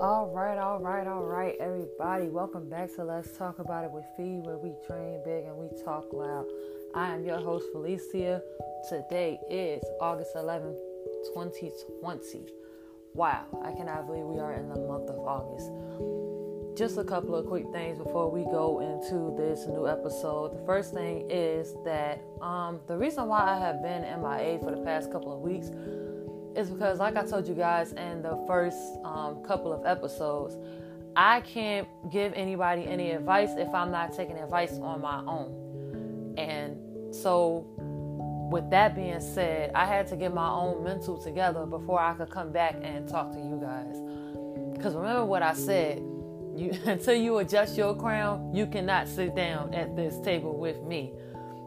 All right, all right, all right, everybody. Welcome back to Let's Talk About It with Fee, where we train big and we talk loud. I am your host, Felicia. Today is August 11th, 2020. Wow, I cannot believe we are in the month of August. Just a couple of quick things before we go into this new episode. The first thing is that um, the reason why I have been MIA for the past couple of weeks is because, like I told you guys in the first um, couple of episodes, I can't give anybody any advice if I'm not taking advice on my own. And so, with that being said, I had to get my own mental together before I could come back and talk to you guys. Because remember what I said. You, until you adjust your crown, you cannot sit down at this table with me.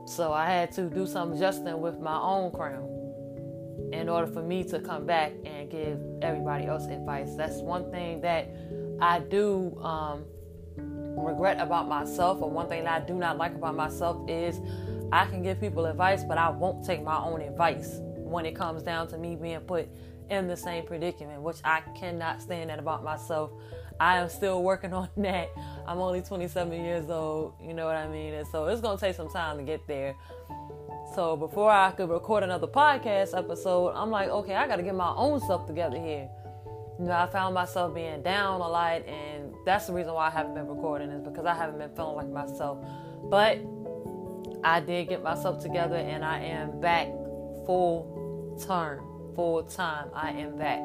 So I had to do some adjusting with my own crown in order for me to come back and give everybody else advice. That's one thing that I do um, regret about myself, or one thing that I do not like about myself is I can give people advice, but I won't take my own advice when it comes down to me being put in the same predicament, which I cannot stand that about myself. I am still working on that. I'm only 27 years old, you know what I mean? And so it's to take some time to get there. So before I could record another podcast episode, I'm like, okay, I got to get my own stuff together here. You know, I found myself being down a lot, and that's the reason why I haven't been recording is because I haven't been feeling like myself. But I did get myself together, and I am back full term, full time. I am back,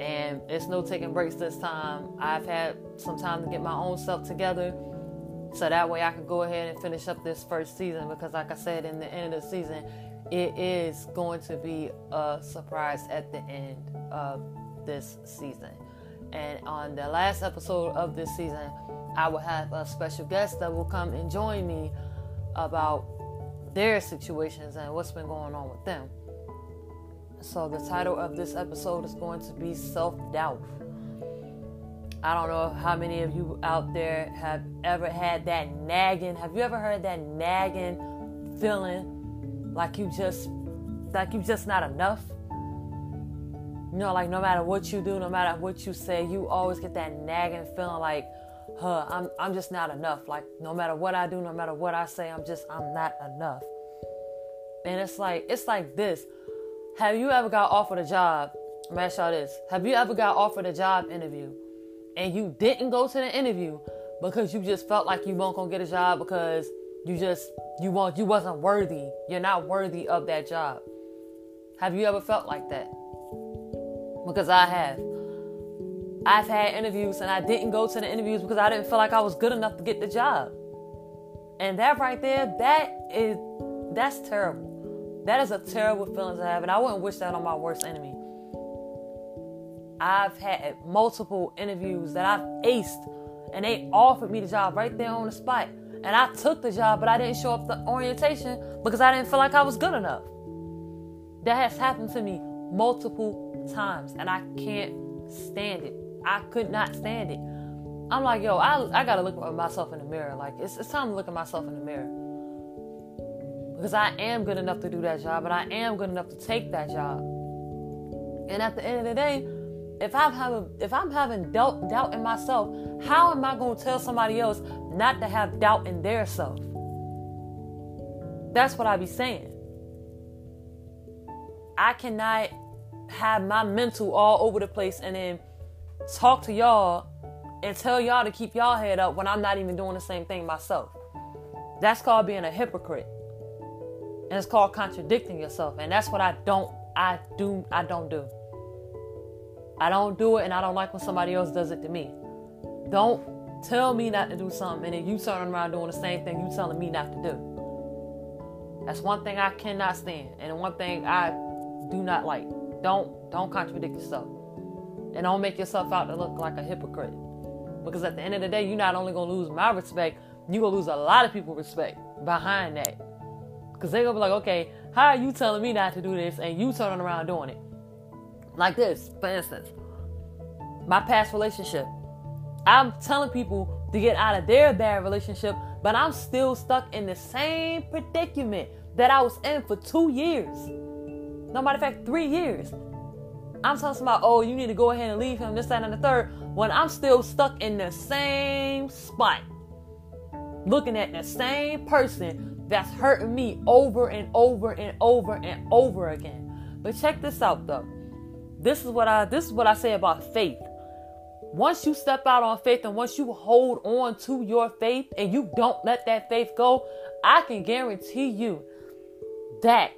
and it's no taking breaks this time. I've had some time to get my own stuff together so that way I can go ahead and finish up this first season because, like I said, in the end of the season, it is going to be a surprise at the end of this season. And on the last episode of this season, I will have a special guest that will come and join me about their situations and what's been going on with them. So, the title of this episode is going to be Self Doubt. I don't know how many of you out there have ever had that nagging. Have you ever heard that nagging feeling like you just like you just not enough? You know, like no matter what you do, no matter what you say, you always get that nagging feeling like, huh, I'm I'm just not enough. Like no matter what I do, no matter what I say, I'm just I'm not enough. And it's like it's like this. Have you ever got offered a job? I'm ask y'all this. Have you ever got offered a job interview? And you didn't go to the interview because you just felt like you weren't gonna get a job because you just you want you wasn't worthy. You're not worthy of that job. Have you ever felt like that? Because I have. I've had interviews and I didn't go to the interviews because I didn't feel like I was good enough to get the job. And that right there, that is that's terrible. That is a terrible feeling to have, and I wouldn't wish that on my worst enemy. I've had multiple interviews that I've aced and they offered me the job right there on the spot. And I took the job, but I didn't show up the orientation because I didn't feel like I was good enough. That has happened to me multiple times and I can't stand it. I could not stand it. I'm like, yo, I, I gotta look at myself in the mirror. Like, it's, it's time to look at myself in the mirror. Because I am good enough to do that job and I am good enough to take that job. And at the end of the day, if I'm having if I'm having doubt doubt in myself, how am I going to tell somebody else not to have doubt in their self? That's what I be saying. I cannot have my mental all over the place and then talk to y'all and tell y'all to keep y'all head up when I'm not even doing the same thing myself. That's called being a hypocrite. And it's called contradicting yourself. And that's what I don't I do I don't do. I don't do it and I don't like when somebody else does it to me. Don't tell me not to do something and then you turn around doing the same thing you telling me not to do. That's one thing I cannot stand and one thing I do not like. Don't don't contradict yourself. And don't make yourself out to look like a hypocrite. Because at the end of the day, you're not only gonna lose my respect, you're gonna lose a lot of people respect behind that. Because they're gonna be like, okay, how are you telling me not to do this and you turning around doing it? Like this, for instance, my past relationship. I'm telling people to get out of their bad relationship, but I'm still stuck in the same predicament that I was in for two years. No matter of fact, three years. I'm telling somebody, oh, you need to go ahead and leave him, this, that, and the third, when I'm still stuck in the same spot, looking at the same person that's hurting me over and over and over and over again. But check this out though. This is what I this is what I say about faith. Once you step out on faith and once you hold on to your faith and you don't let that faith go, I can guarantee you that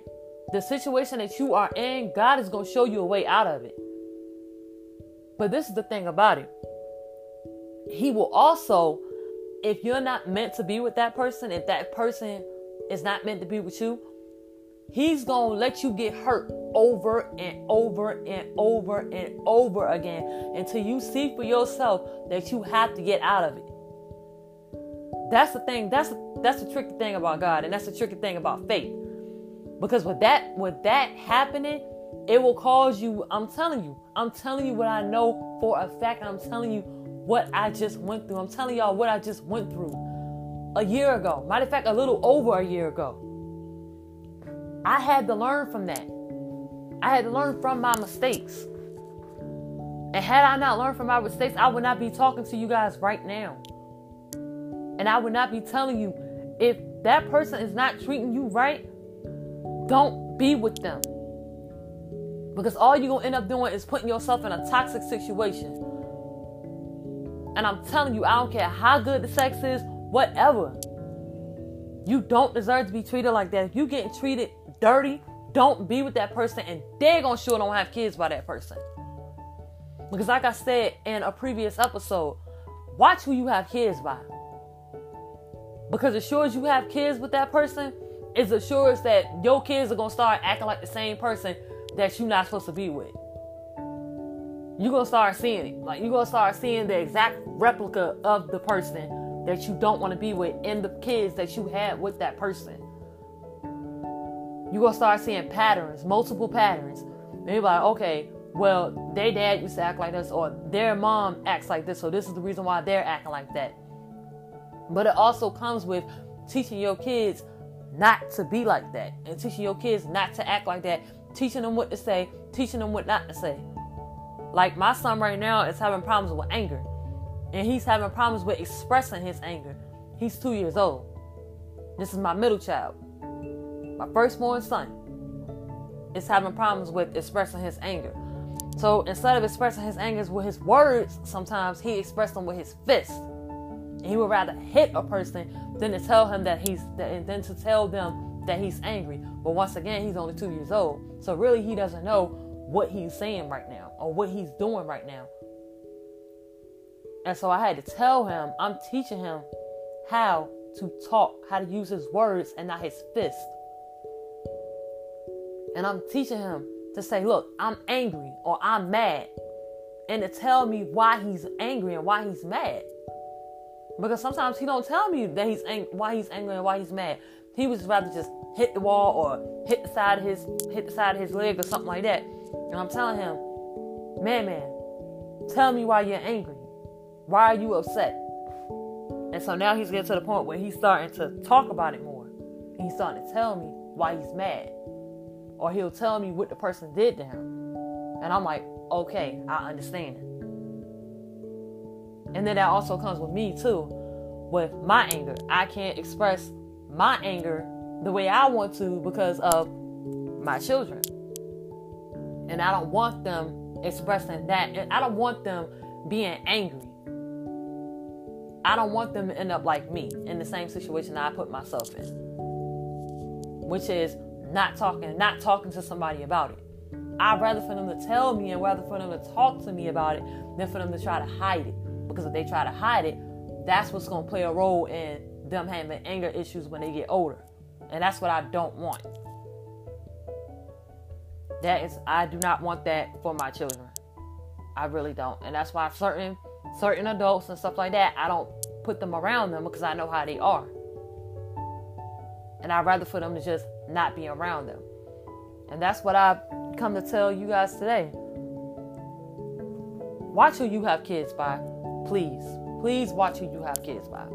the situation that you are in, God is going to show you a way out of it. But this is the thing about it. He will also, if you're not meant to be with that person, if that person is not meant to be with you, he's going to let you get hurt over and over and over and over again until you see for yourself that you have to get out of it. That's the thing. That's that's the tricky thing about God, and that's the tricky thing about faith. Because with that, with that happening, it will cause you, I'm telling you, I'm telling you what I know for a fact, I'm telling you what I just went through. I'm telling y'all what I just went through a year ago. Matter of fact, a little over a year ago. I had to learn from that. I had to learn from my mistakes. And had I not learned from my mistakes, I would not be talking to you guys right now. And I would not be telling you if that person is not treating you right, don't be with them. Because all you're going to end up doing is putting yourself in a toxic situation. And I'm telling you, I don't care how good the sex is, whatever. You don't deserve to be treated like that. If you getting treated dirty, don't be with that person and they're gonna sure don't have kids by that person. Because like I said in a previous episode, watch who you have kids by. Because as sure as you have kids with that person, it's as sure as that your kids are gonna start acting like the same person that you're not supposed to be with. You're gonna start seeing it. Like you're gonna start seeing the exact replica of the person that you don't want to be with in the kids that you had with that person. You're gonna start seeing patterns, multiple patterns. And you're like, okay, well, their dad used to act like this, or their mom acts like this, so this is the reason why they're acting like that. But it also comes with teaching your kids not to be like that and teaching your kids not to act like that, teaching them what to say, teaching them what not to say. Like my son right now is having problems with anger, and he's having problems with expressing his anger. He's two years old. This is my middle child. My firstborn son is having problems with expressing his anger. So instead of expressing his anger with his words, sometimes he expresses them with his fist. And he would rather hit a person than to tell him that he's than to tell them that he's angry. But once again, he's only two years old, so really he doesn't know what he's saying right now or what he's doing right now. And so I had to tell him, I'm teaching him how to talk, how to use his words and not his fist. And I'm teaching him to say, look, I'm angry or I'm mad. And to tell me why he's angry and why he's mad. Because sometimes he don't tell me that he's ang- why he's angry and why he's mad. He was rather just hit the wall or hit the side of his hit the side of his leg or something like that. And I'm telling him, man, man, tell me why you're angry. Why are you upset? And so now he's getting to the point where he's starting to talk about it more. He's starting to tell me why he's mad. Or he'll tell me what the person did to him. And I'm like, okay, I understand. And then that also comes with me too, with my anger. I can't express my anger the way I want to because of my children. And I don't want them expressing that. And I don't want them being angry. I don't want them to end up like me in the same situation I put myself in. Which is not talking, not talking to somebody about it. I'd rather for them to tell me and rather for them to talk to me about it than for them to try to hide it. Because if they try to hide it, that's what's going to play a role in them having anger issues when they get older. And that's what I don't want. That is I do not want that for my children. I really don't. And that's why certain certain adults and stuff like that, I don't put them around them because I know how they are. And I'd rather for them to just not be around them. And that's what I've come to tell you guys today. Watch who you have kids by. Please, please watch who you have kids by,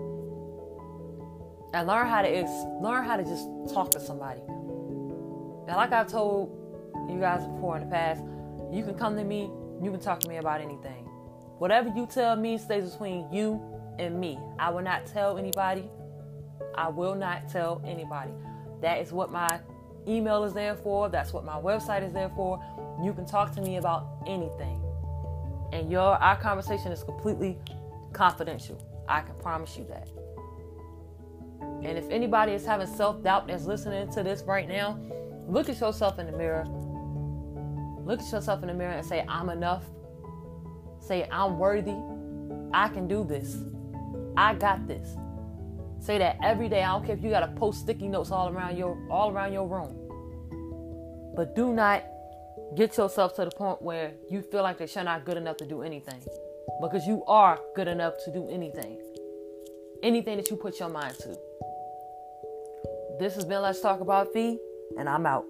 and learn how to ex- learn how to just talk to somebody. And like I've told you guys before in the past, You can come to me, you can talk to me about anything. Whatever you tell me stays between you and me. I will not tell anybody. I will not tell anybody. That is what my email is there for. That's what my website is there for. You can talk to me about anything. And your our conversation is completely confidential. I can promise you that. And if anybody is having self-doubt that's listening to this right now, look at yourself in the mirror. Look at yourself in the mirror and say, I'm enough. Say, I'm worthy. I can do this. I got this. Say that every day. I don't care if you gotta post sticky notes all around your all around your room. But do not get yourself to the point where you feel like that you're not good enough to do anything. Because you are good enough to do anything. Anything that you put your mind to. This has been Let's Talk About Fee, and I'm out.